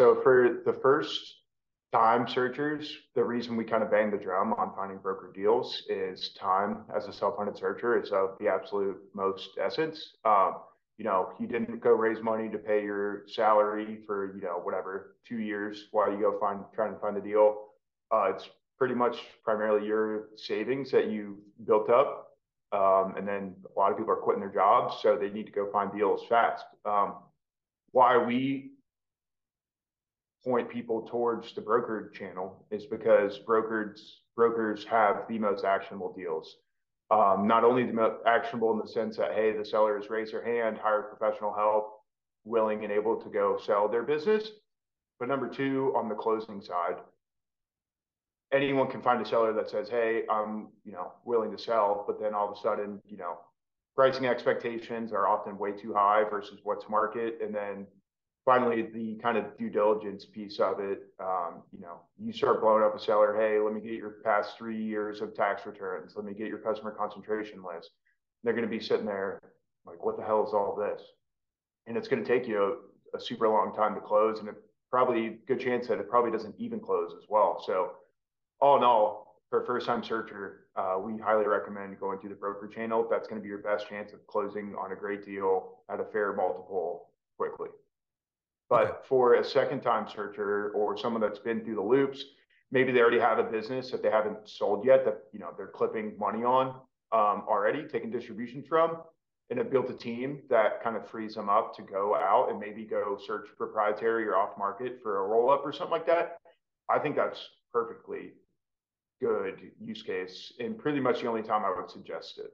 So for the first time searchers, the reason we kind of bang the drum on finding broker deals is time as a self-funded searcher is of the absolute most essence. Um, you know, you didn't go raise money to pay your salary for, you know, whatever, two years while you go find, trying to find the deal. Uh, it's pretty much primarily your savings that you built up. Um, and then a lot of people are quitting their jobs, so they need to go find deals fast. Um, why we point people towards the brokered channel is because brokers brokers have the most actionable deals. Um, not only the most actionable in the sense that hey, the sellers raise their hand, hire professional help, willing and able to go sell their business, but number two, on the closing side, anyone can find a seller that says, hey, I'm you know willing to sell, but then all of a sudden, you know, pricing expectations are often way too high versus what's market, and then finally, the kind of due diligence piece of it, um, you know, you start blowing up a seller, hey, let me get your past three years of tax returns. Let me get your customer concentration list. They're going to be sitting there like, what the hell is all this? And it's going to take you a, a super long time to close, and it probably good chance that it probably doesn't even close as well. So, all in all, for a first-time searcher, uh, we highly recommend going through the broker channel. That's going to be your best chance of closing on a great deal at a fair multiple quickly. But for a second time searcher or someone that's been through the loops, maybe they already have a business that they haven't sold yet that you know they're clipping money on um, already, taking distributions from, and have built a team that kind of frees them up to go out and maybe go search proprietary or off market for a roll up or something like that. I think that's perfectly good use case and pretty much the only time I would suggest it.